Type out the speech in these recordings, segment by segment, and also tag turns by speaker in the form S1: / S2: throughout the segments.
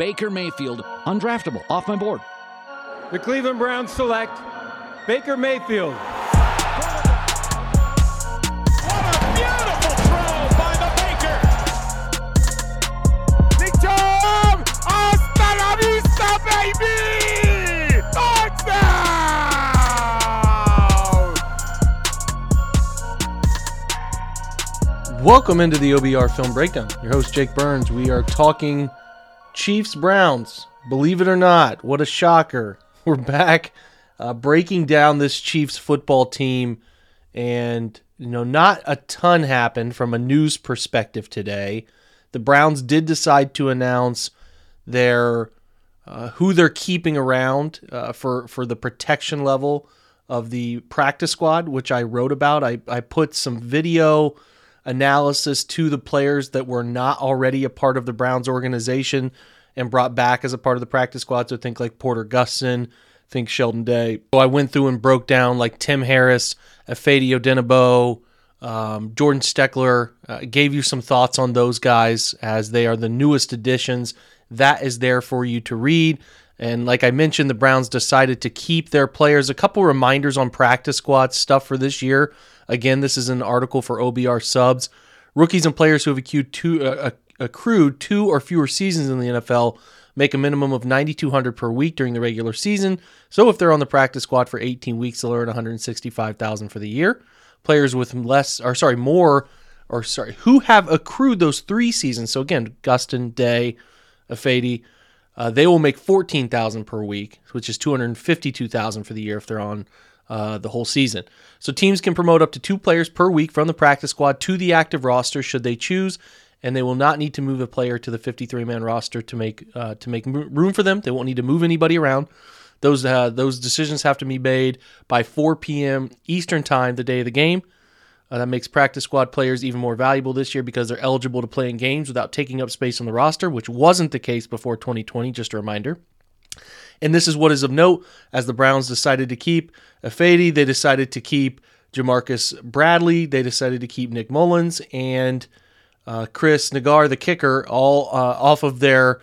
S1: Baker Mayfield, undraftable, off my board.
S2: The Cleveland Browns select Baker Mayfield. What a beautiful throw by the Baker. Big Jam!
S3: Welcome into the OBR Film Breakdown. Your host, Jake Burns. We are talking Chiefs Browns. Believe it or not, what a shocker. We're back uh, breaking down this Chiefs football team. And, you know, not a ton happened from a news perspective today. The Browns did decide to announce their uh, who they're keeping around uh, for, for the protection level of the practice squad, which I wrote about. I, I put some video analysis to the players that were not already a part of the Browns organization and brought back as a part of the practice squad. So think like Porter Gustin, think Sheldon Day. So I went through and broke down like Tim Harris, Ifeadi Odenigbo, um, Jordan Steckler. Uh, gave you some thoughts on those guys as they are the newest additions. That is there for you to read. And like I mentioned, the Browns decided to keep their players. A couple reminders on practice squad stuff for this year. Again, this is an article for OBR subs. Rookies and players who have accrued two, uh, accrued two or fewer seasons in the NFL make a minimum of 9200 per week during the regular season. So if they're on the practice squad for 18 weeks, they'll earn 165,000 for the year. Players with less or sorry, more or sorry, who have accrued those 3 seasons. So again, Gustin, Day, Ifeadi, uh, they will make 14,000 per week, which is 252,000 for the year if they're on uh, the whole season. So teams can promote up to two players per week from the practice squad to the active roster should they choose, and they will not need to move a player to the 53-man roster to make uh, to make room for them. They won't need to move anybody around. Those uh, those decisions have to be made by 4 p.m. Eastern time, the day of the game. Uh, that makes practice squad players even more valuable this year because they're eligible to play in games without taking up space on the roster, which wasn't the case before 2020. Just a reminder. And this is what is of note as the Browns decided to keep Ifeadi, they decided to keep Jamarcus Bradley, they decided to keep Nick Mullens and uh, Chris Naggar, the kicker, all uh, off of their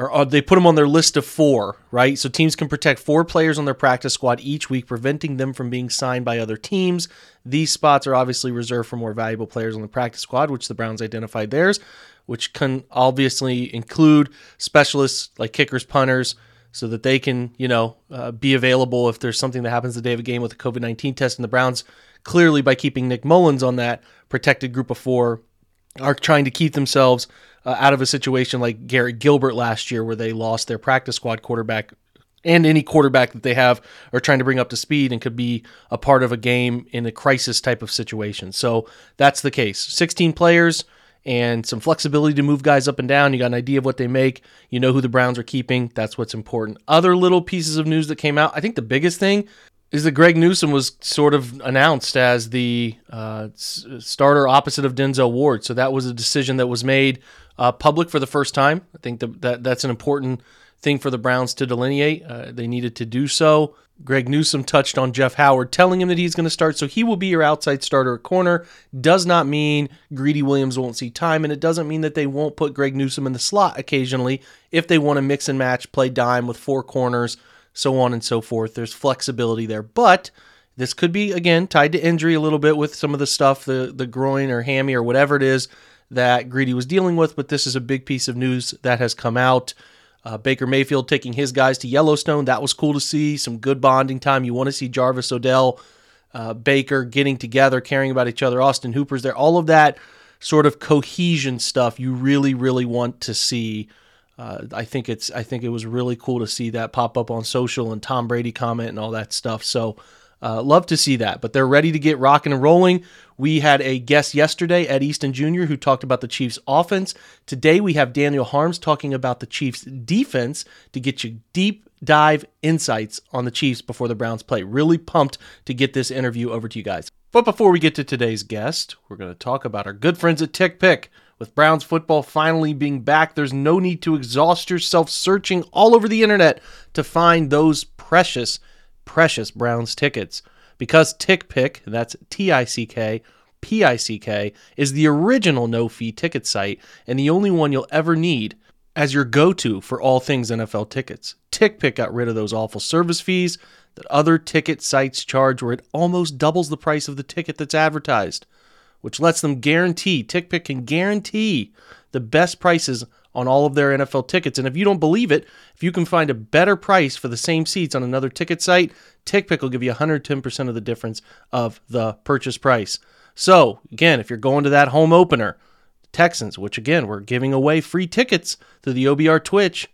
S3: or uh, they put them on their list of four, right? So teams can protect four players on their practice squad each week, preventing them from being signed by other teams. These spots are obviously reserved for more valuable players on the practice squad, which the Browns identified theirs, which can obviously include specialists like kickers, punters, so that they can, you know, uh, be available if there's something that happens the day of a game with a COVID 19 test. And the Browns, clearly by keeping Nick Mullens on that protected group of four, are trying to keep themselves uh, out of a situation like Garrett Gilbert last year, where they lost their practice squad quarterback and any quarterback that they have are trying to bring up to speed and could be a part of a game in a crisis type of situation. So that's the case. 16 players and some flexibility to move guys up and down. You got an idea of what they make. You know who the Browns are keeping. That's what's important. Other little pieces of news that came out. I think the biggest thing is that Greg Newsome was sort of announced as the uh, starter opposite of Denzel Ward. So that was a decision that was made uh, public for the first time. I think that, that that's an important thing for the Browns to delineate. Uh, they needed to do so. Greg Newsome touched on Jeff Howard, telling him that he's going to start, so he will be your outside starter at corner. Does not mean Greedy Williams won't see time, and it doesn't mean that they won't put Greg Newsome in the slot occasionally if they want to mix and match, play dime with four corners, so on and so forth. There's flexibility there, but this could be again tied to injury a little bit with some of the stuff, the the groin or hammy or whatever it is that Greedy was dealing with. But this is a big piece of news that has come out. Uh, Baker Mayfield taking his guys to Yellowstone. That was cool to see. Some good bonding time. You want to see Jarvis Odell, uh, Baker getting together, caring about each other. Austin Hooper's there. All of that sort of cohesion stuff you really, really want to see. Uh, I think it's. I think it was really cool to see that pop up on social and Tom Brady comment and all that stuff. So uh, love to see that. But they're ready to get rocking and rolling. We had a guest yesterday, Ed Easton Jr., who talked about the Chiefs' offense. Today we have Daniel Harms talking about the Chiefs' defense to get you deep dive insights on the Chiefs before the Browns play. Really pumped to get this interview over to you guys. But before we get to today's guest, we're going to talk about our good friends at TickPick. With Browns football finally being back, there's no need to exhaust yourself searching all over the internet to find those precious precious Browns tickets because TickPick, that's T I C K, P I C K, is the original no fee ticket site and the only one you'll ever need. as your go to for all things NFL tickets. TickPick got rid of those awful service fees that other ticket sites charge, where it almost doubles the price of the ticket that's advertised, which lets them guarantee, TickPick can guarantee the best prices on all of their NFL tickets. And if you don't believe it, if you can find a better price for the same seats on another ticket site, TickPick will give you 110% of the difference of the purchase price. So, again, if you're going to that home opener, Texans, which again, we're giving away free tickets through the OBR Twitch.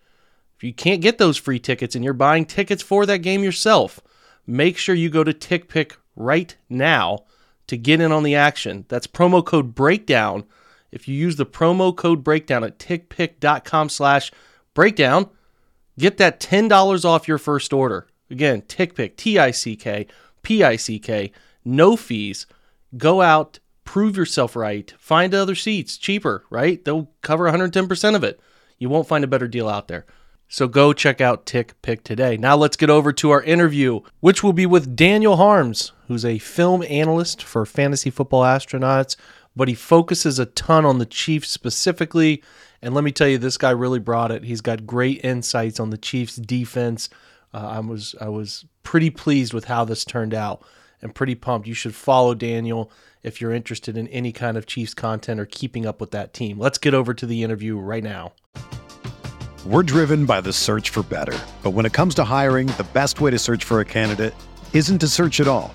S3: If you can't get those free tickets and you're buying tickets for that game yourself, make sure you go to TickPick right now to get in on the action. That's promo code BREAKDOWN. If you use the promo code BREAKDOWN at tickpick.com slash breakdown, get that $10 off your first order. Again, TickPick, T-I-C-K, P-I-C-K, no fees. Go out, prove yourself right, find other seats cheaper, right? They'll cover 110% of it. You won't find a better deal out there. So go check out TickPick today. Now let's get over to our interview, which will be with Daniel Harms, who's a film analyst for Fantasy Football Astronauts, but he focuses a ton on the Chiefs specifically. And let me tell you, this guy really brought it. He's got great insights on the Chiefs defense. Uh, I was I was pretty pleased with how this turned out and pretty pumped. You should follow Daniel if you're interested in any kind of Chiefs content or keeping up with that team. Let's get over to the interview right now.
S4: We're driven by the search for better. But when it comes to hiring, the best way to search for a candidate isn't to search at all.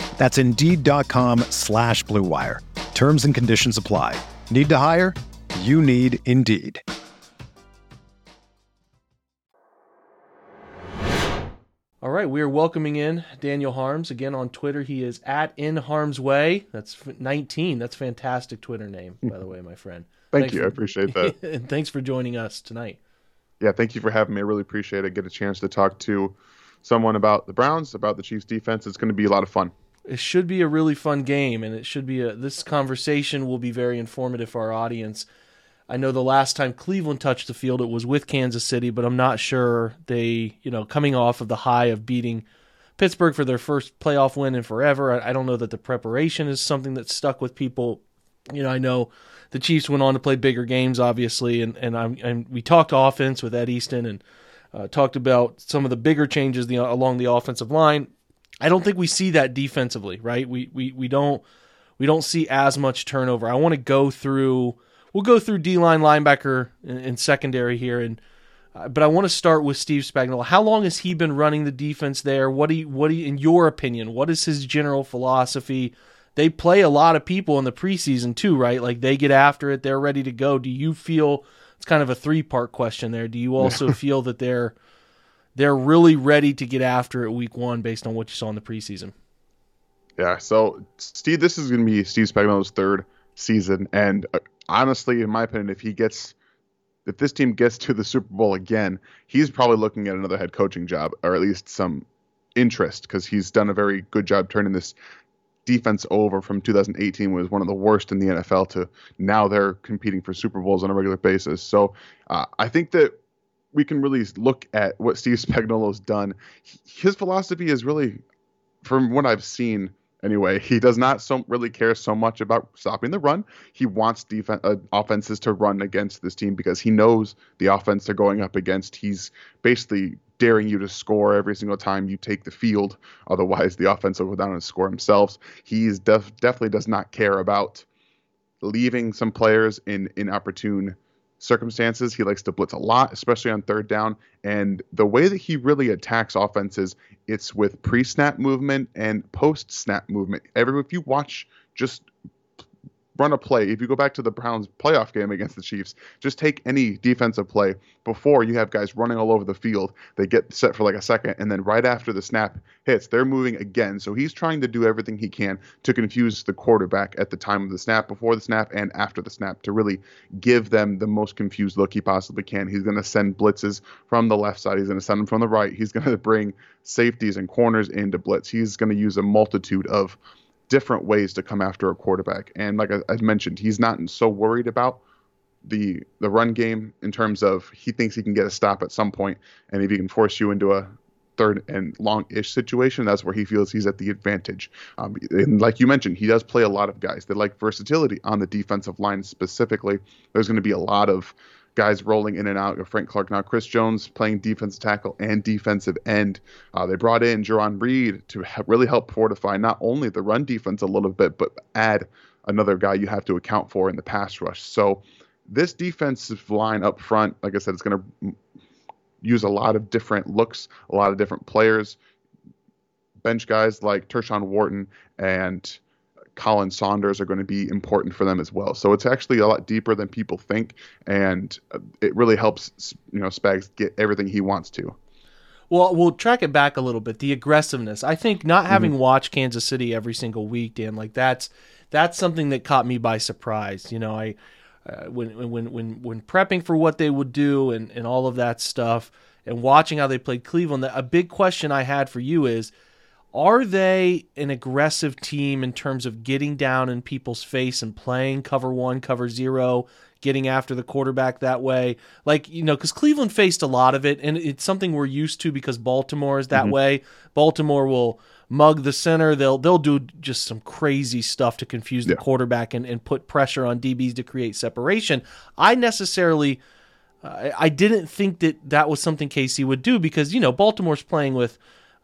S4: That's Indeed.com slash BlueWire. Terms and conditions apply. Need to hire? You need Indeed.
S3: All right, we are welcoming in Daniel Harms again on Twitter. He is at in Harms Way. That's 19. That's fantastic Twitter name, by the way, my friend.
S5: Thank
S3: Thanks
S5: you.
S3: for-
S5: I appreciate that.
S3: and thanks for joining us tonight.
S5: yeah, thank you for having me. I really appreciate it. Get a chance to talk to someone about the Browns, about the Chiefs defense. It's going to be a lot of fun.
S3: It should be a really fun game, and it should be a. This conversation will be very informative for our audience. I know the last time Cleveland touched the field, it was with Kansas City, but I'm not sure they, you know, coming off of the high of beating Pittsburgh for their first playoff win in forever. I, I don't know that the preparation is something that stuck with people. You know, I know the Chiefs went on to play bigger games, obviously, and and I'm and we talked offense with Ed Easton and uh, talked about some of the bigger changes the, along the offensive line. I don't think we see that defensively, right? We we we don't we don't see as much turnover. I want to go through. We'll go through D line, linebacker, and, and secondary here, and uh, but I want to start with Steve Spagnuolo. How long has he been running the defense there? What do you, what do you, in your opinion, what is his general philosophy? They play a lot of people in the preseason too, right? Like they get after it, they're ready to go. Do you feel it's kind of a three part question there? Do you also feel that they're they're really ready to get after it week one based on what you saw in the preseason?
S5: Yeah. So, Steve, this is going to be Steve Spagnuolo's third season, and uh, honestly, in my opinion, if he gets if this team gets to the Super Bowl again, he's probably looking at another head coaching job, or at least some interest, because he's done a very good job turning this defense over from 2018 was one of the worst in the NFL to now they're competing for Super Bowls on a regular basis. So uh, I think that we can really look at what Steve Spagnuolo's done. His philosophy is really, from what I've seen anyway, he does not so really care so much about stopping the run. He wants defense uh, offenses to run against this team because he knows the offense they're going up against. He's basically daring you to score every single time you take the field. Otherwise, the offense will go down and score themselves. He def- definitely does not care about leaving some players in inopportune circumstances. He likes to blitz a lot, especially on third down. And the way that he really attacks offenses, it's with pre-snap movement and post-snap movement. Every if you watch just run a play. If you go back to the Browns playoff game against the Chiefs, just take any defensive play before you have guys running all over the field. They get set for like a second, and then right after the snap hits, they're moving again. So he's trying to do everything he can to confuse the quarterback at the time of the snap, before the snap, and after the snap to really give them the most confused look he possibly can. He's going to send blitzes from the left side. He's going to send them from the right. He's going to bring safeties and corners into blitz. He's going to use a multitude of different ways to come after a quarterback. And like I, I, mentioned, he's not so worried about the the run game in terms of he thinks he can get a stop at some point, and if he can force you into a third and long-ish situation, that's where he feels he's at the advantage. Um, and like you mentioned, he does play a lot of guys that like versatility on the defensive line specifically. There's going to be a lot of guys rolling in and out. of Frank Clark now, Chris Jones playing defensive tackle and defensive end. Uh, they brought in Jarran Reed to really help fortify not only the run defense a little bit, but add another guy you have to account for in the pass rush. So this defensive line up front, like I said, it's going to use a lot of different looks, a lot of different players. Bench guys like Tershawn Wharton and Khalen Saunders are going to be important for them as well. So it's actually a lot deeper than people think, and uh, it really helps you know Spags get everything he wants to.
S3: Well, we'll track it back a little bit. The aggressiveness. I think not having mm-hmm. watched Kansas City every single week, Dan, like that's that's something that caught me by surprise. You know, I uh, when when when when prepping for what they would do and and all of that stuff, and watching how they played Cleveland. A big question I had for you is are they an aggressive team in terms of getting down in people's face and playing cover one, cover zero, getting after the quarterback that way? Like, you know, because Cleveland faced a lot of it, and it's something we're used to because Baltimore is that mm-hmm. way. Baltimore will mug the center. They'll they'll do just some crazy stuff to confuse the yeah. quarterback and, and put pressure on DBs to create separation. I necessarily uh, I didn't think that that was something KC would do because you know Baltimore's playing with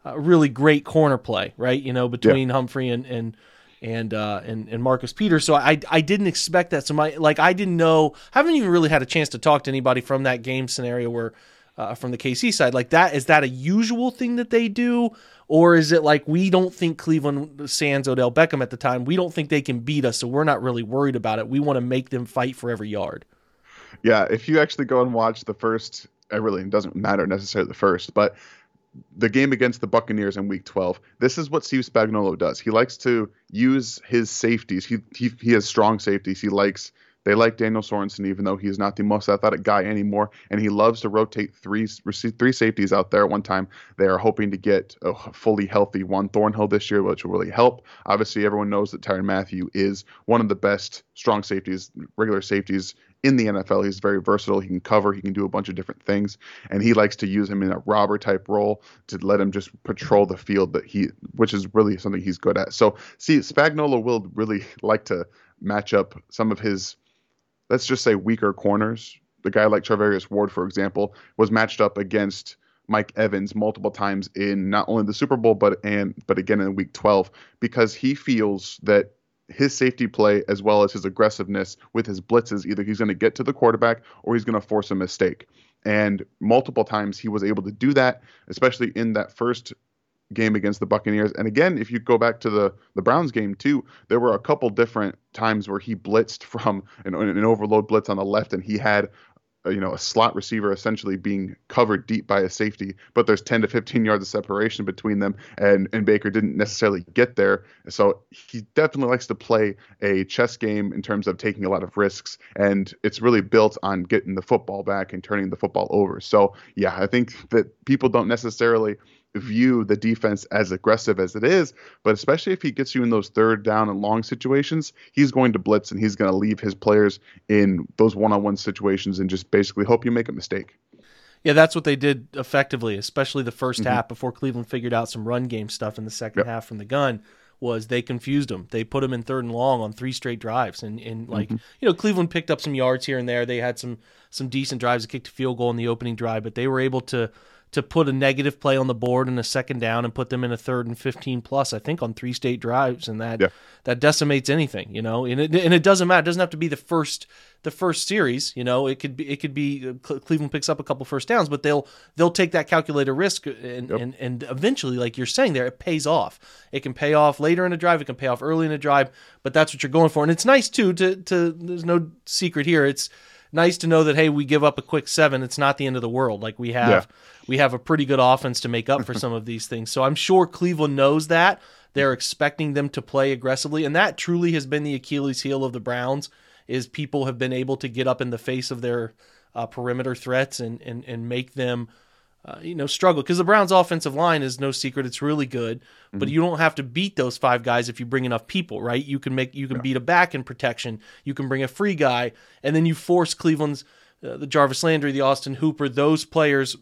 S3: a really great corner play, right? You know, between yeah. Humphrey and and and uh, and and Marcus Peters. So I I didn't expect that. So my like I didn't know. I Haven't even really had a chance to talk to anybody from that game scenario where. Uh, from the KC side, like that, is that a usual thing that they do, or is it like we don't think Cleveland Sans Odell Beckham at the time? We don't think they can beat us, so we're not really worried about it. We want to make them fight for every yard.
S5: Yeah, if you actually go and watch the first, it really doesn't matter necessarily the first, but the game against the Buccaneers in Week 12. This is what Steve Spagnuolo does. He likes to use his safeties. He he, he has strong safeties. He likes they like Daniel Sorensen, even though he's not the most athletic guy anymore, and he loves to rotate three three safeties out there at one time. They are hoping to get a fully healthy Juan Thornhill this year, which will really help. Obviously, everyone knows that Tyrann Mathieu is one of the best strong safeties, regular safeties in the NFL. He's very versatile. He can cover. He can do a bunch of different things, and he likes to use him in a robber type role to let him just patrol the field. That he, which is really something he's good at. So, see, Spagnuolo will really like to match up some of his, let's just say, weaker corners. The guy like Charvarius Ward, for example, was matched up against. Mike Evans multiple times in not only the Super Bowl but and but again in Week 12 because he feels that his safety play as well as his aggressiveness with his blitzes. Either he's going to get to the quarterback or he's going to force a mistake. And multiple times he was able to do that, especially in that first game against the Buccaneers. And again, if you go back to the the Browns game too, there were a couple different times where he blitzed from an, an overload blitz on the left, and he had you know a slot receiver essentially being covered deep by a safety, but there's 10 to 15 yards of separation between them, and and Baker didn't necessarily get there. So he definitely likes to play a chess game in terms of taking a lot of risks, and it's really built on getting the football back and turning the football over. So yeah, I think that people don't necessarily view the defense as aggressive as it is, but especially if he gets you in those third down and long situations, he's going to blitz and he's going to leave his players in those one-on-one situations and just basically hope you make a mistake.
S3: Yeah, that's what they did effectively, especially the 1st mm-hmm. half before Cleveland figured out some run game stuff in the second yep. half from the gun was they confused them. They put them in third and long on three straight drives, and, and like mm-hmm. you know, Cleveland picked up some yards here and there. They had some some decent drives, kicked a field goal in the opening drive, but they were able to to put a negative play on the board in a second down and put them in a third and 15 plus i think on three state drives and that
S5: Yeah.
S3: that decimates anything you know? And it, and it doesn't matter. It doesn't have to be the first the first series you know? It could be it could be uh, cleveland picks up a couple first downs but they'll they'll take that calculated risk and and, and eventually like you're saying there it pays off. It can pay off later in a drive. It can pay off early in a drive but that's what you're going for. And it's nice too to to there's no secret here. It's nice to know that hey we give up a quick seven. It's not the end of the world. Like we have
S5: Yeah.
S3: we have a pretty good offense to make up for some of these things. So i'm sure cleveland knows that. They're expecting them to play aggressively. And that truly has been the achilles heel of the browns is people have been able to get up in the face of their uh, perimeter threats and and, and make them uh, you know struggle because the Browns' offensive line is no secret; it's really good. But you don't have to beat those five guys if you bring enough people, right? You can make you can beat a back in protection. You can bring a free guy, and then you force Cleveland's uh, the Jarvis Landry, the Austin Hooper, those players.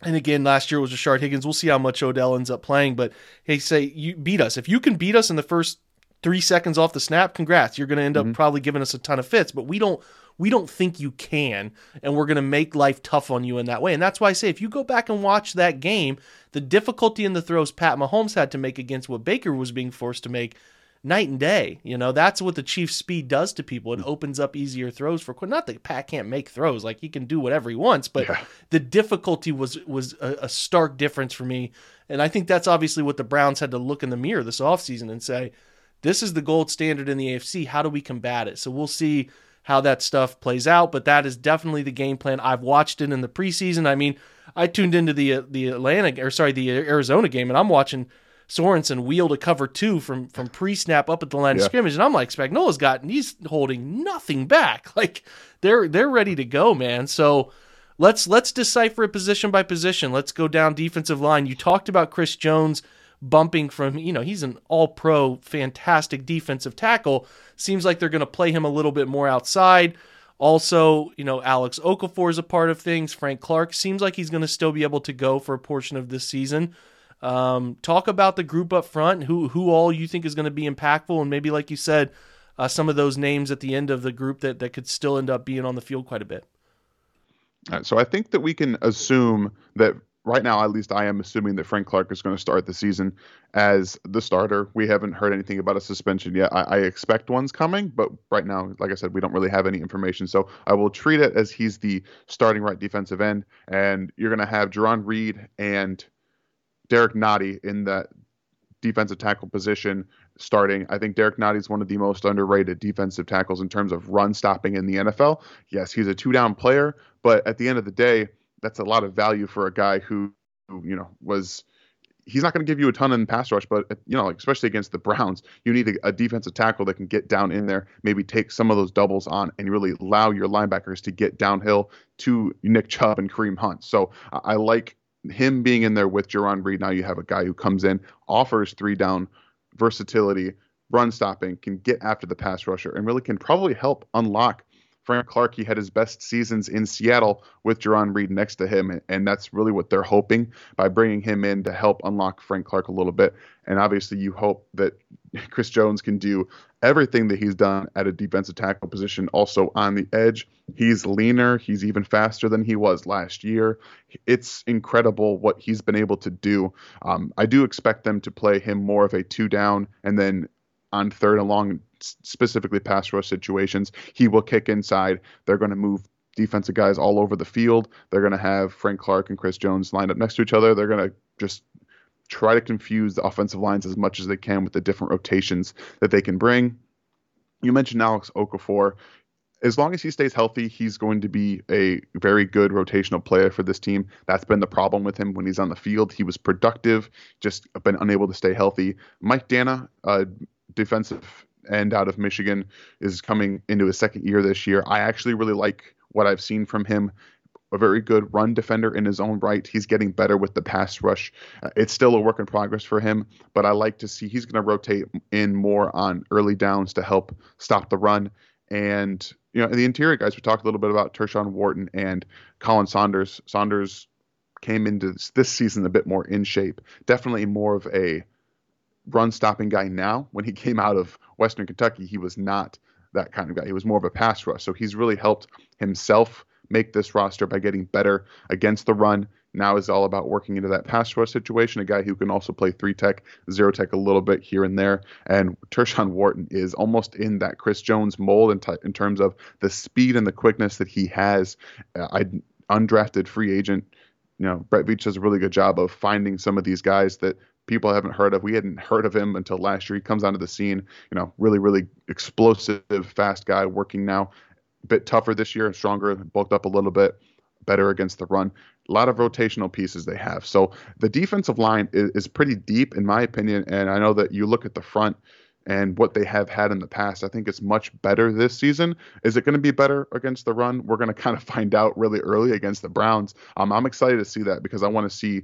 S3: And again, last year was Rashard Higgins. We'll see how much Odell ends up playing, but hey, say you beat us if you can beat us in the first three seconds off the snap. Congrats, you're going to end up probably giving us a ton of fits, but we don't we don't think you can, and we're going to make life tough on you in that way. And that's why I say if you go back and watch that game, the difficulty in the throws Pat Mahomes had to make against what Baker was being forced to make, night and day. You know, that's what the Chiefs' speed does to people. It opens up easier throws for not that Pat can't make throws, like he can do whatever he wants, but the difficulty was was a, a stark difference for me. And I think that's obviously what the Browns had to look in the mirror this offseason and say, this is the gold standard in the AFC. How do we combat it? So we'll see how that stuff plays out, but that is definitely the game plan. I've watched it in the preseason. I mean, I tuned into the uh, the Atlanta or sorry, the Arizona game and I'm watching Sorensen wheel to cover two from from pre-snap up at the line of scrimmage, and I'm like, Spagnuolo's got he's holding nothing back. Like they're they're ready to go, man. So let's let's decipher it position by position. Let's go down defensive line. You talked about Chris Jones bumping from you know he's an all pro fantastic defensive tackle. Seems like they're going to play him a little bit more outside. Also you know alex okafor is a part of things. Frank clark seems like he's going to still be able to go for a portion of this season. Um, talk about the group up front. Who who all you think is going to be impactful? And maybe like you said uh, some of those names at the end of the group that, that could still end up being on the field quite a bit.
S5: Right, so I think that we can assume that right now, at least I am assuming that Frank Clark is going to start the season as the starter. We haven't heard anything about a suspension yet. I, I expect one's coming, but right now, like I said, we don't really have any information. So I will treat it as he's the starting right defensive end, and you're going to have Jarran Reed and Derrick Nnadi in that defensive tackle position starting. I think Derrick Nnadi is one of the most underrated defensive tackles in terms of run stopping in the NFL. Yes, he's a two down player, but at the end of the day, that's a lot of value for a guy who, who you know, was he's not going to give you a ton in pass rush, but you know, like, especially against the Browns, you need a, a defensive tackle that can get down in there, maybe take some of those doubles on, and really allow your linebackers to get downhill to Nick Chubb and Kareem Hunt. So I, I like him being in there with Jarran Reed. Now you have a guy who comes in, offers three down versatility, run stopping, can get after the pass rusher, and really can probably help unlock. Frank Clark, he had his best seasons in Seattle with Jarran Reed next to him, and that's really what they're hoping by bringing him in to help unlock Frank Clark a little bit. And obviously, you hope that Chris Jones can do everything that he's done at a defensive tackle position, also on the edge. He's leaner, he's even faster than he was last year. It's incredible what he's been able to do. Um, I do expect them to play him more of a two down and then on third and long, specifically pass rush situations, he will kick inside. They're going to move defensive guys all over the field. They're going to have Frank Clark and Chris Jones lined up next to each other. They're going to just try to confuse the offensive lines as much as they can with the different rotations that they can bring. You mentioned Alex Okafor. As long as he stays healthy, he's going to be a very good rotational player for this team. That's been the problem with him when he's on the field. He was productive, just been unable to stay healthy. Mike Danna, uh, defensive end out of Michigan, is coming into his second year this year. I actually really like what I've seen from him. A very good run defender in his own right. He's getting better with the pass rush. Uh, it's still a work in progress for him, but I like to see he's going to rotate in more on early downs to help stop the run. And you know, the interior guys, we talked a little bit about Tershawn Wharton and Khalen Saunders. Saunders came into this, this season a bit more in shape. Definitely more of a run stopping guy now. When he came out of Western Kentucky, he was not that kind of guy. He was more of a pass rush. So he's really helped himself make this roster by getting better against the run, now is all about working into that pass rush situation. A guy who can also play three tech, zero tech a little bit here and there. And Tershawn Wharton is almost in that Chris Jones mold in, t- in terms of the speed and the quickness that he has. Uh, I undrafted free agent. You know, Brett Veach does a really good job of finding some of these guys that people haven't heard of. We hadn't heard of him until last year. He comes onto the scene, you know, really, really explosive, fast guy working now. A bit tougher this year and stronger, bulked up a little bit, better against the run. A lot of rotational pieces they have. So the defensive line is, is pretty deep, in my opinion. And I know that you look at the front and what they have had in the past. I think it's much better this season. Is it going to be better against the run? We're going to kind of find out really early against the Browns. Um, I'm excited to see that because I want to see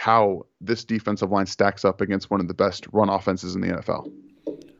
S5: how this defensive line stacks up against one of the best run offenses in the NFL.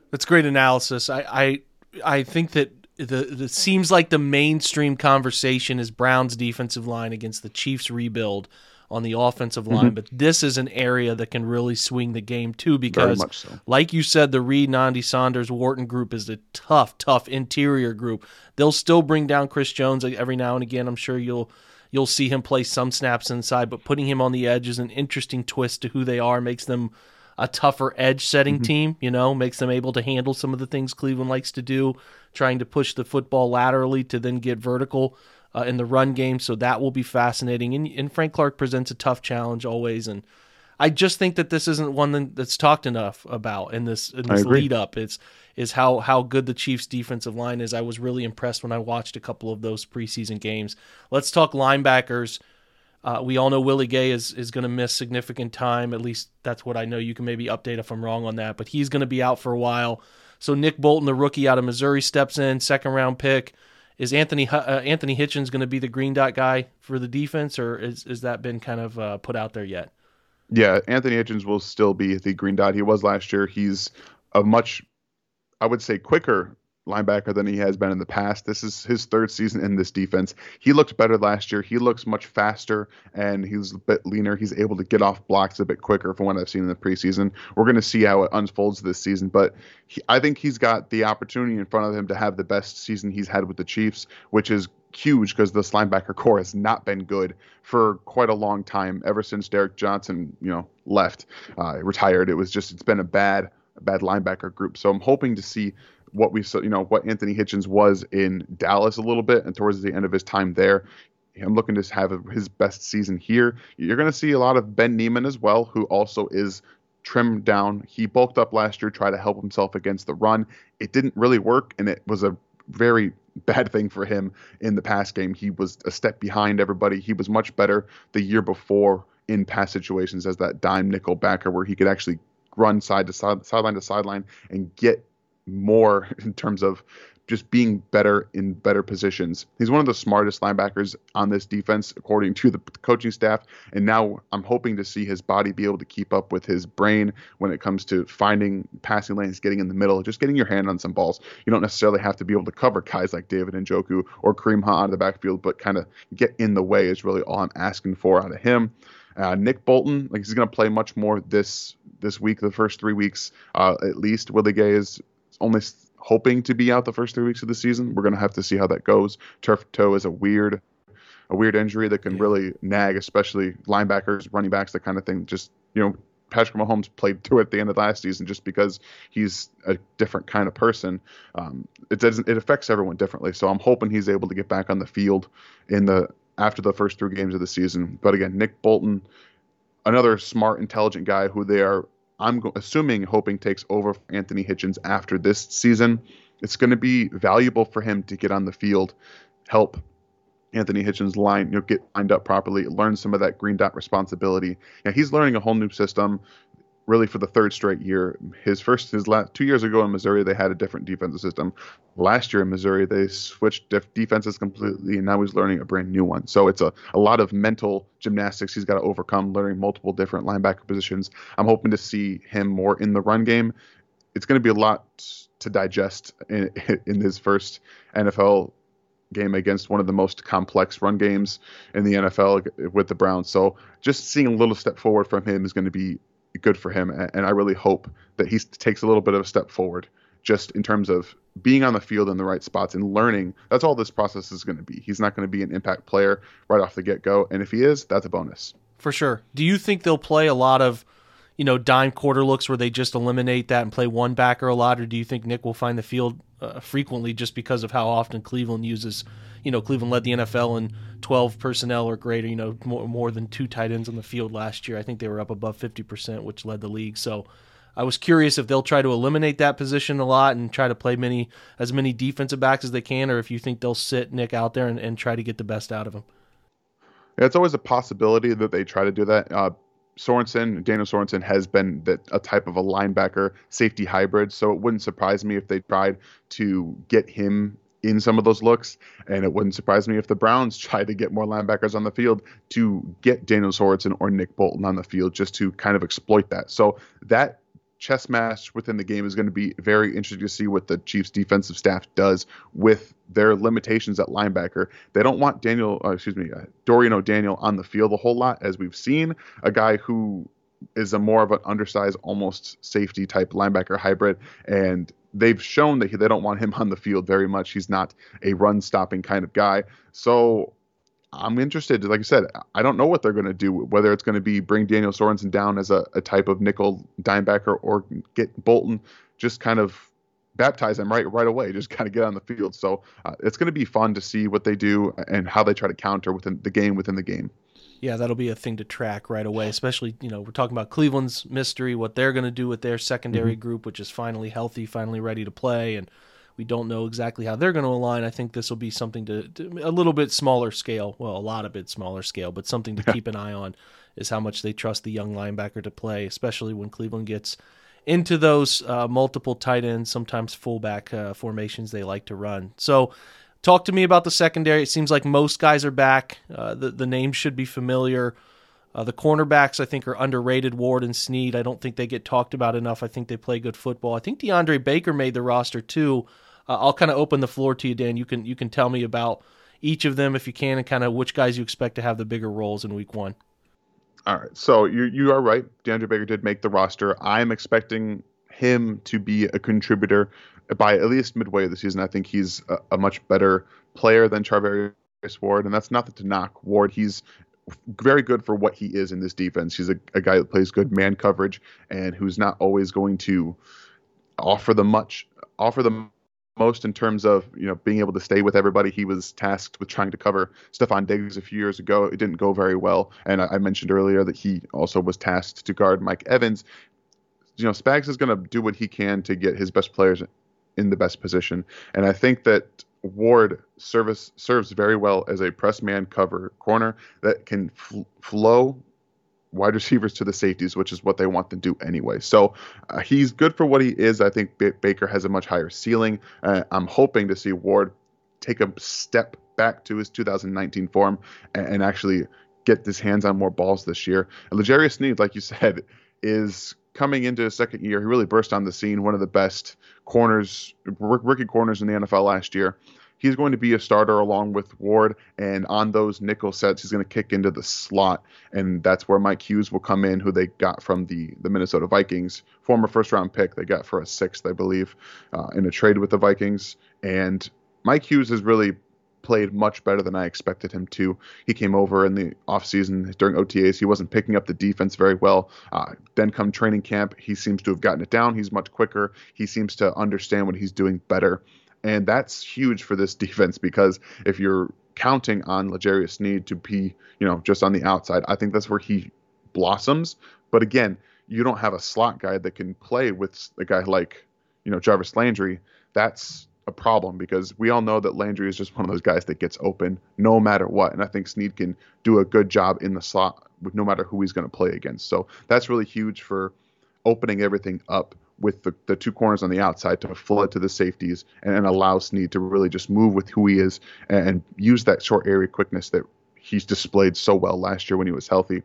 S3: That's great analysis. I I, I think that the, it seems like the mainstream conversation is Brown's defensive line against the Chiefs rebuild on the offensive line, mm-hmm. but this is an area that can really swing the game too because so. like you said the Reed Nnadi Saunders Wharton group is a tough tough interior group. They'll still bring down Chris Jones every now and again. I'm sure you'll you'll see him play some snaps inside, but putting him on the edge is an interesting twist to who they are, makes them a tougher edge setting mm-hmm. team, you know, makes them able to handle some of the things Cleveland likes to do, trying to push the football laterally to then get vertical uh, in the run game. So that will be fascinating. And, and Frank Clark presents a tough challenge always. And I just think that this isn't one that's talked enough about in this in this lead up. It's is how how good the Chiefs defensive line is. I was really impressed when I watched a couple of those preseason games. Let's talk linebackers. Uh, we all know Willie Gay is is going to miss significant time. At least that's what I know. You can maybe update if I'm wrong on that, but he's going to be out for a while. So Nick Bolton, the rookie out of Missouri, steps in, second round pick. Is Anthony uh, Anthony Hitchens going to be the green dot guy for the defense, or is is that been kind of uh, put out there yet?
S5: Yeah, Anthony Hitchens will still be the green dot. He was last year. He's a much I would say, quicker linebacker than he has been in the past. This is his third season in this defense. He looked better last year. He looks much faster and he's a bit leaner. He's able to get off blocks a bit quicker from what I've seen in the preseason. We're going to see how it unfolds this season, but he, I think he's got the opportunity in front of him to have the best season he's had with the Chiefs, which is huge because this linebacker core has not been good for quite a long time ever since Derrick Johnson, you know, left, uh, retired. It was just it's been a bad bad linebacker group. So I'm hoping to see what we saw, you know, what Anthony Hitchens was in Dallas a little bit and towards the end of his time there. I'm looking to have his best season here. You're going to see a lot of Ben Niemann as well, who also is trimmed down. He bulked up last year, tried to help himself against the run. It didn't really work, and it was a very bad thing for him in the pass game. He was a step behind everybody. He was much better the year before in pass situations as that dime nickel backer where he could actually run side to side, sideline to sideline, and get more in terms of just being better in better positions. He's one of the smartest linebackers on this defense, according to the coaching staff. And now I'm hoping to see his body be able to keep up with his brain when it comes to finding passing lanes, getting in the middle, just getting your hand on some balls. You don't necessarily have to be able to cover guys like David Njoku or Kareem Hunt out of the backfield, but kind of get in the way is really all I'm asking for out of him. Uh, Nick Bolton, like he's going to play much more this this week, the first three weeks uh, at least. Willie Gay is only hoping to be out the first three weeks of the season. We're going to have to see how that goes. Turf toe is a weird a weird injury that can yeah. really nag, especially linebackers, running backs, that kind of thing. Just you know, Patrick Mahomes played through it at the end of last season just because he's a different kind of person. Um, it doesn't it affects everyone differently. So I'm hoping he's able to get back on the field in the after the first three games of the season. But again, Nick Bolton, another smart, intelligent guy who they are, I'm assuming, hoping takes over Anthony Hitchens after this season. It's going to be valuable for him to get on the field, help Anthony Hitchens line, you know, get lined up properly, learn some of that green dot responsibility. Yeah, he's learning a whole new system really for the third straight year. His first, his last two years ago in Missouri, they had a different defensive system. Last year in Missouri, they switched def- defenses completely, and now he's learning a brand new one. So it's a, a lot of mental gymnastics he's got to overcome, learning multiple different linebacker positions. I'm hoping to see him more in the run game. It's going to be a lot to digest in, in his first NFL game against one of the most complex run games in the NFL with the Browns. So just seeing a little step forward from him is going to be good for him, and I really hope that he takes a little bit of a step forward just in terms of being on the field in the right spots and learning. That's all this process is going to be. He's not going to be an impact player right off the get go, and if he is, that's a bonus.
S3: For sure. Do you think they'll play a lot of, you know, dime quarter looks where they just eliminate that and play one backer a lot, or do you think Nick will find the field uh, frequently just because of how often Cleveland uses, you know, Cleveland led the NFL in 12 personnel or greater, you know, more, more than two tight ends on the field last year. I think they were up above 50%, which led the league. So I was curious if they'll try to eliminate that position a lot and try to play many as many defensive backs as they can, or if you think they'll sit Nick out there and, and try to get the best out of him.
S5: Yeah, it's always a possibility that they try to do that. Uh, Sorensen, Daniel Sorensen has been a type of a linebacker safety hybrid, so it wouldn't surprise me if they tried to get him in some of those looks, and it wouldn't surprise me if the Browns tried to get more linebackers on the field to get Daniel Sorensen or Nick Bolton on the field just to kind of exploit that. So that chess match within the game is going to be very interesting to see what the Chiefs defensive staff does with their limitations at linebacker. They don't want Daniel, uh, excuse me, uh, Dorian O'Daniel on the field a whole lot, as we've seen. A guy who is a more of an undersized, almost safety type linebacker hybrid, and they've shown that they don't want him on the field very much. He's not a run stopping kind of guy. So I'm interested. Like I said, I don't know what they're going to do. Whether it's going to be bring Daniel Sorensen down as a, a type of nickel dimebacker or get Bolton just kind of baptize him right right away. Just kind of get on the field. So uh, it's going to be fun to see what they do and how they try to counter within the game within the game.
S3: Yeah, that'll be a thing to track right away. Especially, you know, we're talking about Cleveland's mystery, what they're going to do with their secondary mm-hmm. group, which is finally healthy, finally ready to play, and we don't know exactly how they're going to align. I think this will be something to, to, a little bit smaller scale. Well, a lot of bit smaller scale, but something to keep an eye on is how much they trust the young linebacker to play, especially when Cleveland gets into those uh, multiple tight ends, sometimes fullback uh, formations they like to run. So, talk to me about the secondary. It seems like most guys are back. Uh, the the names should be familiar. Uh, the cornerbacks, I think, are underrated. Ward and Sneed, I don't think they get talked about enough. I think they play good football. I think DeAndre Baker made the roster too uh, I'll kind of open the floor to you, Dan. You can you can tell me about each of them if you can, and kind of which guys you expect to have the bigger roles in Week One.
S5: All right, so you you are right. DeAndre Baker did make the roster. I'm expecting him to be a contributor by at least midway of the season. I think he's a, a much better player than Charvarius Ward, and that's nothing to knock Ward. He's very good for what he is in this defense. He's a, a guy that plays good man coverage and who's not always going to offer the much offer the most in terms of you know being able to stay with everybody. He was tasked with trying to cover Stefon Diggs a few years ago. It didn't go very well, and I, I mentioned earlier that he also was tasked to guard Mike Evans. You know, Spags is going to do what he can to get his best players in the best position, and I think that Ward service serves very well as a press man cover corner that can fl- flow wide receivers to the safeties, which is what they want to do anyway. So uh, he's good for what he is. I think B- Baker has a much higher ceiling. Uh, I'm hoping to see Ward take a step back to his 2019 form and, and actually get his hands on more balls this year. And Sneed, like you said, is coming into his second year. He really burst on the scene, one of the best corners, rookie corners in the NFL last year he's going to be a starter along with Ward. And on those nickel sets, he's going to kick into the slot, and that's where Mike Hughes will come in, who they got from the the Minnesota Vikings, former first round pick. They got for a sixth, I believe, uh, in a trade with the Vikings. And Mike Hughes has really played much better than I expected him to. He came over in the offseason during OTAs. He wasn't picking up the defense very well. Uh, then come training camp, he seems to have gotten it down. He's much quicker. He seems to understand what he's doing better. And that's huge for this defense because if you're counting on L'Jarius Sneed to be, you know, just on the outside, I think that's where he blossoms. But again, you don't have a slot guy that can play with a guy like, you know, Jarvis Landry. That's a problem because we all know that Landry is just one of those guys that gets open no matter what. And I think Sneed can do a good job in the slot with no matter who he's going to play against. So that's really huge for opening everything up with the, the two corners on the outside to flood to the safeties and, and allow Sneed to really just move with who he is and, and use that short area quickness that he's displayed so well last year when he was healthy.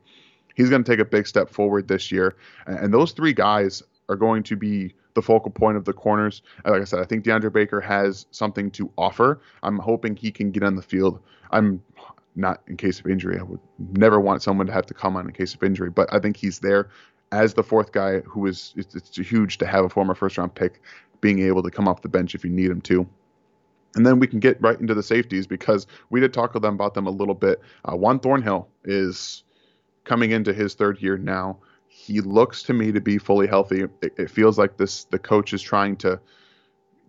S5: He's going to take a big step forward this year. And those three guys are going to be the focal point of the corners. Like I said, I think DeAndre Baker has something to offer. I'm hoping he can get on the field. I'm not in case of injury. I would never want someone to have to come on in case of injury, but I think he's there as the fourth guy who is it's, it's huge to have a former first round pick being able to come off the bench if you need him to. And then we can get right into the safeties because we did talk to them about them a little bit. Uh, Juan Thornhill is coming into his third year now. He looks to me to be fully healthy. It, it feels like this the coach is trying to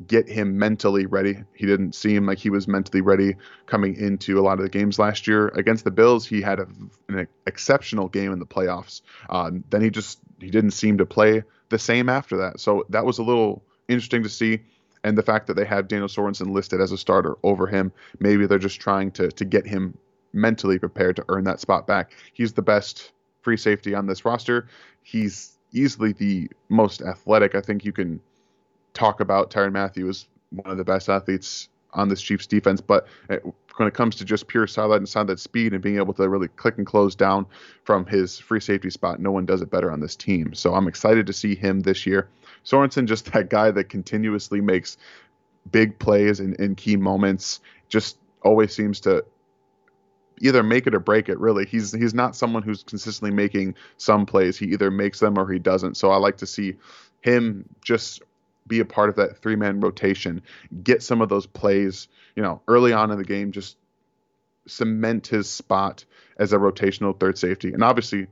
S5: get him mentally ready. He didn't seem like he was mentally ready coming into a lot of the games last year against the Bills. He had a, an exceptional game in the playoffs. Um, then he just he didn't seem to play the same after that. So that was a little interesting to see. And the fact that they have Daniel Sorensen listed as a starter over him, maybe they're just trying to to get him mentally prepared to earn that spot back. He's the best free safety on this roster. He's easily the most athletic. I think you can talk about Tyrann Mathieu as one of the best athletes on this Chiefs defense, but when it comes to just pure sideline and sideline speed and being able to really click and close down from his free safety spot, no one does it better on this team. So I'm excited to see him this year. Sorensen, just that guy that continuously makes big plays in, in key moments, just always seems to either make it or break it. Really, he's he's not someone who's consistently making some plays. He either makes them or he doesn't. So I like to see him just be a part of that three man rotation, get some of those plays, you know, early on in the game, just cement his spot as a rotational third safety. And obviously, you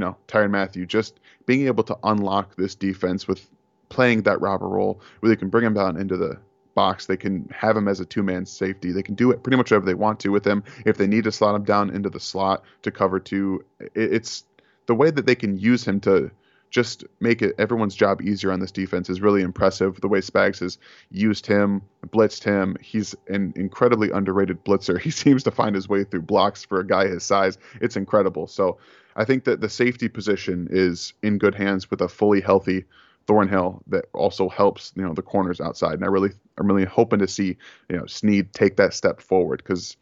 S5: know, Tyrann Mathieu just being able to unlock this defense with playing that robber role where they can bring him down into the box. They can have him as a two man safety. They can do it pretty much whatever they want to with him. If they need to slot him down into the slot to cover two, it's the way that they can use him to just make it everyone's job easier on this defense is really impressive. The way Spags has used him, blitzed him, he's an incredibly underrated blitzer. He seems to find his way through blocks for a guy his size. It's incredible. So I think that the safety position is in good hands with a fully healthy Thornhill that also helps you know the corners outside. And I really I'm really hoping to see you know Sneed take that step forward because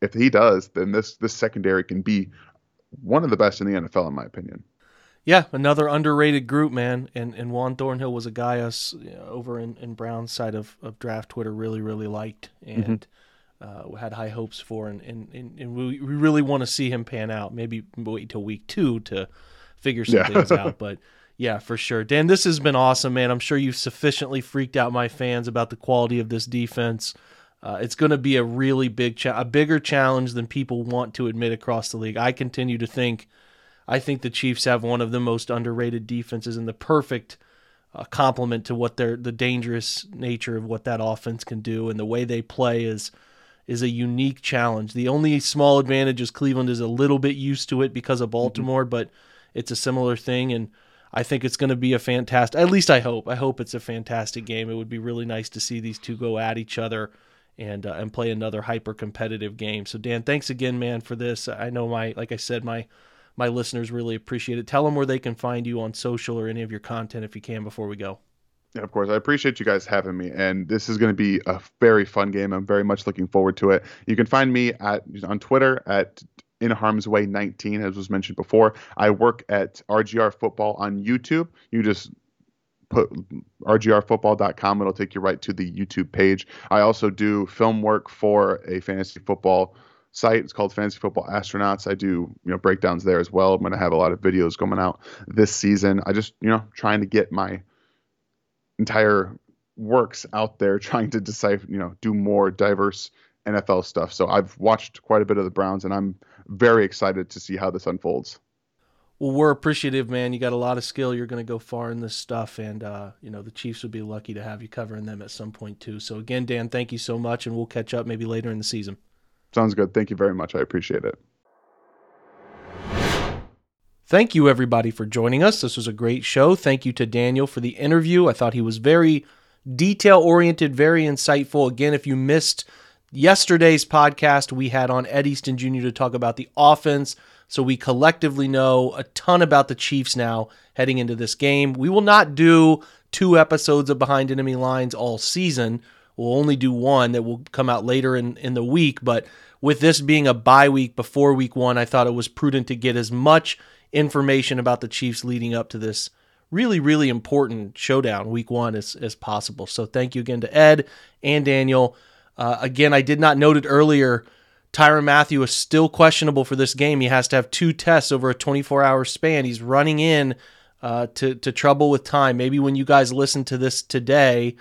S5: if he does, then this this secondary can be one of the best in the NFL in my opinion.
S3: Yeah, another underrated group, man. And and Juan Thornhill was a guy us you know, over in, in Brown's side of, of draft Twitter really, really liked and mm-hmm. uh, had high hopes for. And, and, and, and we, we really want to see him pan out. Maybe wait till week two to figure some yeah. things out. But yeah, for sure. Dan, this has been awesome, man. I'm sure you've sufficiently freaked out my fans about the quality of this defense. Uh, it's going to be a really big, cha- a bigger challenge than people want to admit across the league. I continue to think – I think the Chiefs have one of the most underrated defenses and the perfect uh, complement to what their the dangerous nature of what that offense can do and the way they play is is a unique challenge. The only small advantage is Cleveland is a little bit used to it because of mm-hmm. Baltimore, mm-hmm. but it's a similar thing and I think it's going to be a fantastic at least I hope. I hope it's a fantastic game. It would be really nice to see these two go at each other and uh, and play another hyper competitive game. So Dan, thanks again man for this. I know my like I said my my listeners really appreciate it. Tell them where they can find you on social or any of your content if you can before we go.
S5: Yeah, of course. I appreciate you guys having me, and this is going to be a very fun game. I'm very much looking forward to it. You can find me at on Twitter at in harm's way 19 as was mentioned before i work at rgr football on youtube you just put rgrfootball.com it'll take you right to the youtube page i also do film work for a fantasy football site. It's called Fantasy Football Astronauts. I do you know breakdowns there as well. I'm going to have a lot of videos coming out this season. I just you know trying to get my entire works out there, trying to decipher you know do more diverse NFL stuff. So I've watched quite a bit of the Browns, and I'm very excited to see how this unfolds.
S3: Well, we're appreciative, man. You got a lot of skill. You're going to go far in this stuff, and uh, you know the Chiefs would be lucky to have you covering them at some point too. So again, Dan, thank you so much, and we'll catch up maybe later in the season.
S5: Sounds good. Thank you very much. I appreciate it.
S3: Thank you, everybody, for joining us. This was a great show. Thank you to Daniel for the interview. I thought he was very detail oriented, very insightful. Again, if you missed yesterday's podcast, we had on Ed Easton Jr. to talk about the offense. So we collectively know a ton about the Chiefs now heading into this game. We will not do two episodes of Behind Enemy Lines all season. We'll only do one that will come out later in, in the week. But with this being a bye week before week one, I thought it was prudent to get as much information about the Chiefs leading up to this really, really important showdown week one as, as possible. So thank you again to Ed and Daniel. Uh, again, I did not note it earlier. Tyrann Mathieu is still questionable for this game. He has to have two tests over a 24 hour span. He's running in uh, to to trouble with time. Maybe when you guys listen to this today,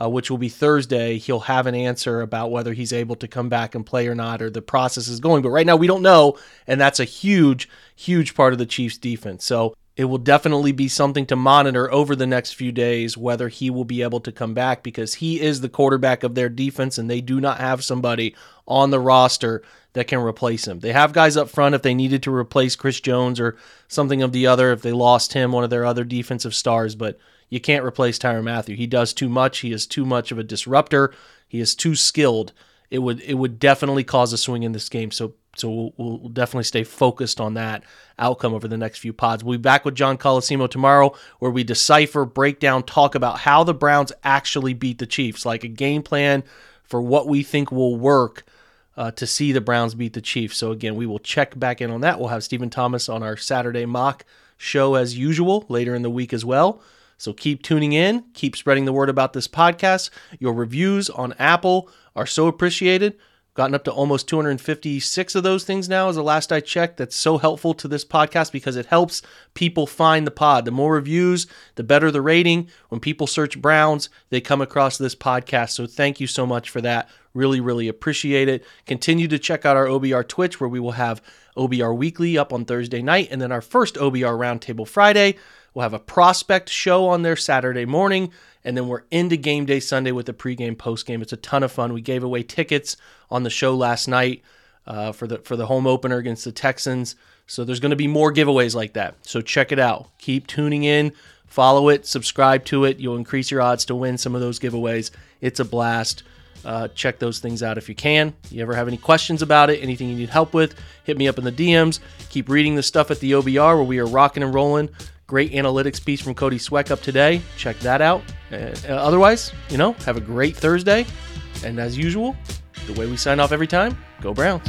S3: uh, which will be Thursday, he'll have an answer about whether he's able to come back and play or not, or the process is going. But right now, we don't know, and that's a huge, huge part of the Chiefs' defense. So it will definitely be something to monitor over the next few days whether he will be able to come back because he is the quarterback of their defense, and they do not have somebody on the roster that can replace him. They have guys up front if they needed to replace Chris Jones or something of the other, if they lost him, one of their other defensive stars, but you can't replace Tyrann Mathieu. He does too much. He is too much of a disruptor. He is too skilled. It would it would definitely cause a swing in this game. So so we'll, we'll definitely stay focused on that outcome over the next few pods. We'll be back with John Colosimo tomorrow, where we decipher, break down, talk about how the Browns actually beat the Chiefs, like a game plan for what we think will work uh, to see the Browns beat the Chiefs. So again, we will check back in on that. We'll have Stephen Thomas on our Saturday mock show as usual later in the week as well. So keep tuning in, keep spreading the word about this podcast. Your reviews on Apple are so appreciated. Gotten up to almost 256 of those things now, as the last I checked. That's so helpful to this podcast because it helps people find the pod. The more reviews, the better the rating. When people search Browns, they come across this podcast. So thank you so much for that. Really, really appreciate it. Continue to check out our OBR Twitch where we will have OBR Weekly up on Thursday night and then our first OBR Roundtable Friday. We'll have a prospect show on there Saturday morning, and then we're into game day Sunday with the pregame, postgame. It's a ton of fun. We gave away tickets on the show last night uh, for the for the home opener against the Texans. So there's going to be more giveaways like that. So check it out. Keep tuning in, follow it, subscribe to it. You'll increase your odds to win some of those giveaways. It's a blast. Uh, check those things out if you can. You ever have any questions about it, anything you need help with, hit me up in the DMs. Keep reading the stuff at the OBR where we are rocking and rolling. Great analytics piece from Cody Sweck up today. Check that out. Uh, otherwise, you know, have a great Thursday. And as usual, the way we sign off every time, go Browns.